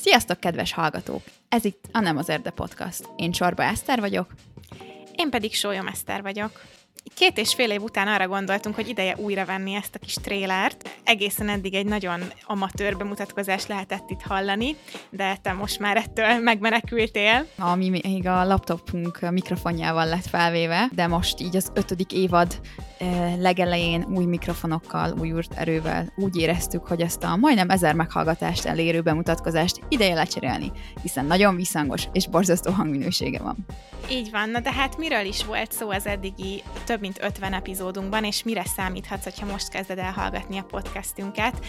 Sziasztok, kedves hallgatók! Ez itt a Nem az Erde Podcast. Én Csorba Eszter vagyok. Én pedig Sólyom Eszter vagyok. Két és fél év után arra gondoltunk, hogy ideje újra venni ezt a kis trélert. Egészen eddig egy nagyon amatőr bemutatkozás lehetett itt hallani, de te most már ettől megmenekültél. Ami még a laptopunk mikrofonjával lett felvéve, de most így az ötödik évad legelején új mikrofonokkal, új erővel úgy éreztük, hogy ezt a majdnem ezer meghallgatást elérő bemutatkozást ideje lecserélni, hiszen nagyon visszhangos és borzasztó hangminősége van. Így van, na de hát miről is volt szó az eddigi több mint 50 epizódunkban, és mire számíthatsz, hogyha most kezded el hallgatni a podcastünket.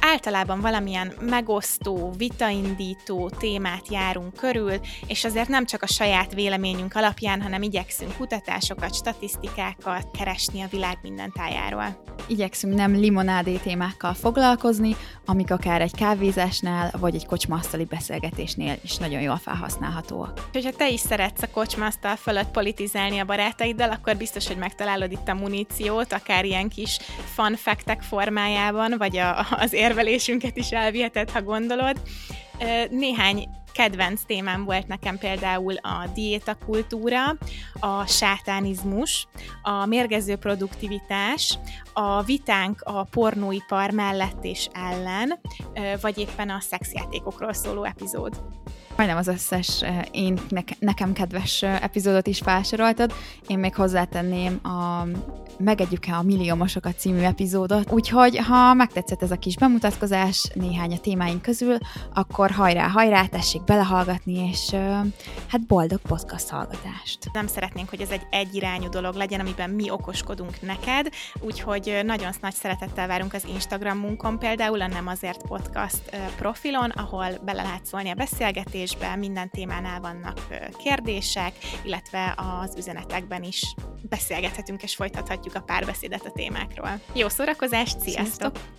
Általában valamilyen megosztó, vitaindító témát járunk körül, és azért nem csak a saját véleményünk alapján, hanem igyekszünk kutatásokat, statisztikákat keresni a világ minden tájáról. Igyekszünk nem limonádé témákkal foglalkozni, amik akár egy kávézásnál, vagy egy kocsmasztali beszélgetésnél is nagyon jól felhasználhatóak. Hogyha te is szeretsz a kocsmasztal fölött politizálni a barátaiddal, akkor biztos, hogy megtalálod itt a muníciót, akár ilyen kis fun factek formájában, vagy a, az érvelésünket is elviheted, ha gondolod. Néhány kedvenc témám volt nekem például a diétakultúra, a sátánizmus, a mérgező produktivitás, a vitánk a pornóipar mellett és ellen, vagy éppen a szexjátékokról szóló epizód majdnem az összes én nekem kedves epizódot is felsoroltad. Én még hozzátenném a Megegyük-e a milliómosokat című epizódot. Úgyhogy, ha megtetszett ez a kis bemutatkozás néhány a témáink közül, akkor hajrá, hajrá, tessék belehallgatni, és hát boldog podcast hallgatást. Nem szeretnénk, hogy ez egy egyirányú dolog legyen, amiben mi okoskodunk neked, úgyhogy nagyon nagy szeretettel várunk az Instagramunkon, például a Nem azért podcast profilon, ahol bele lehet szólni a beszélgetésbe, minden témánál vannak kérdések, illetve az üzenetekben is beszélgethetünk és folytathatjuk a párbeszédet a témákról. Jó szórakozást, sziasztok! sziasztok.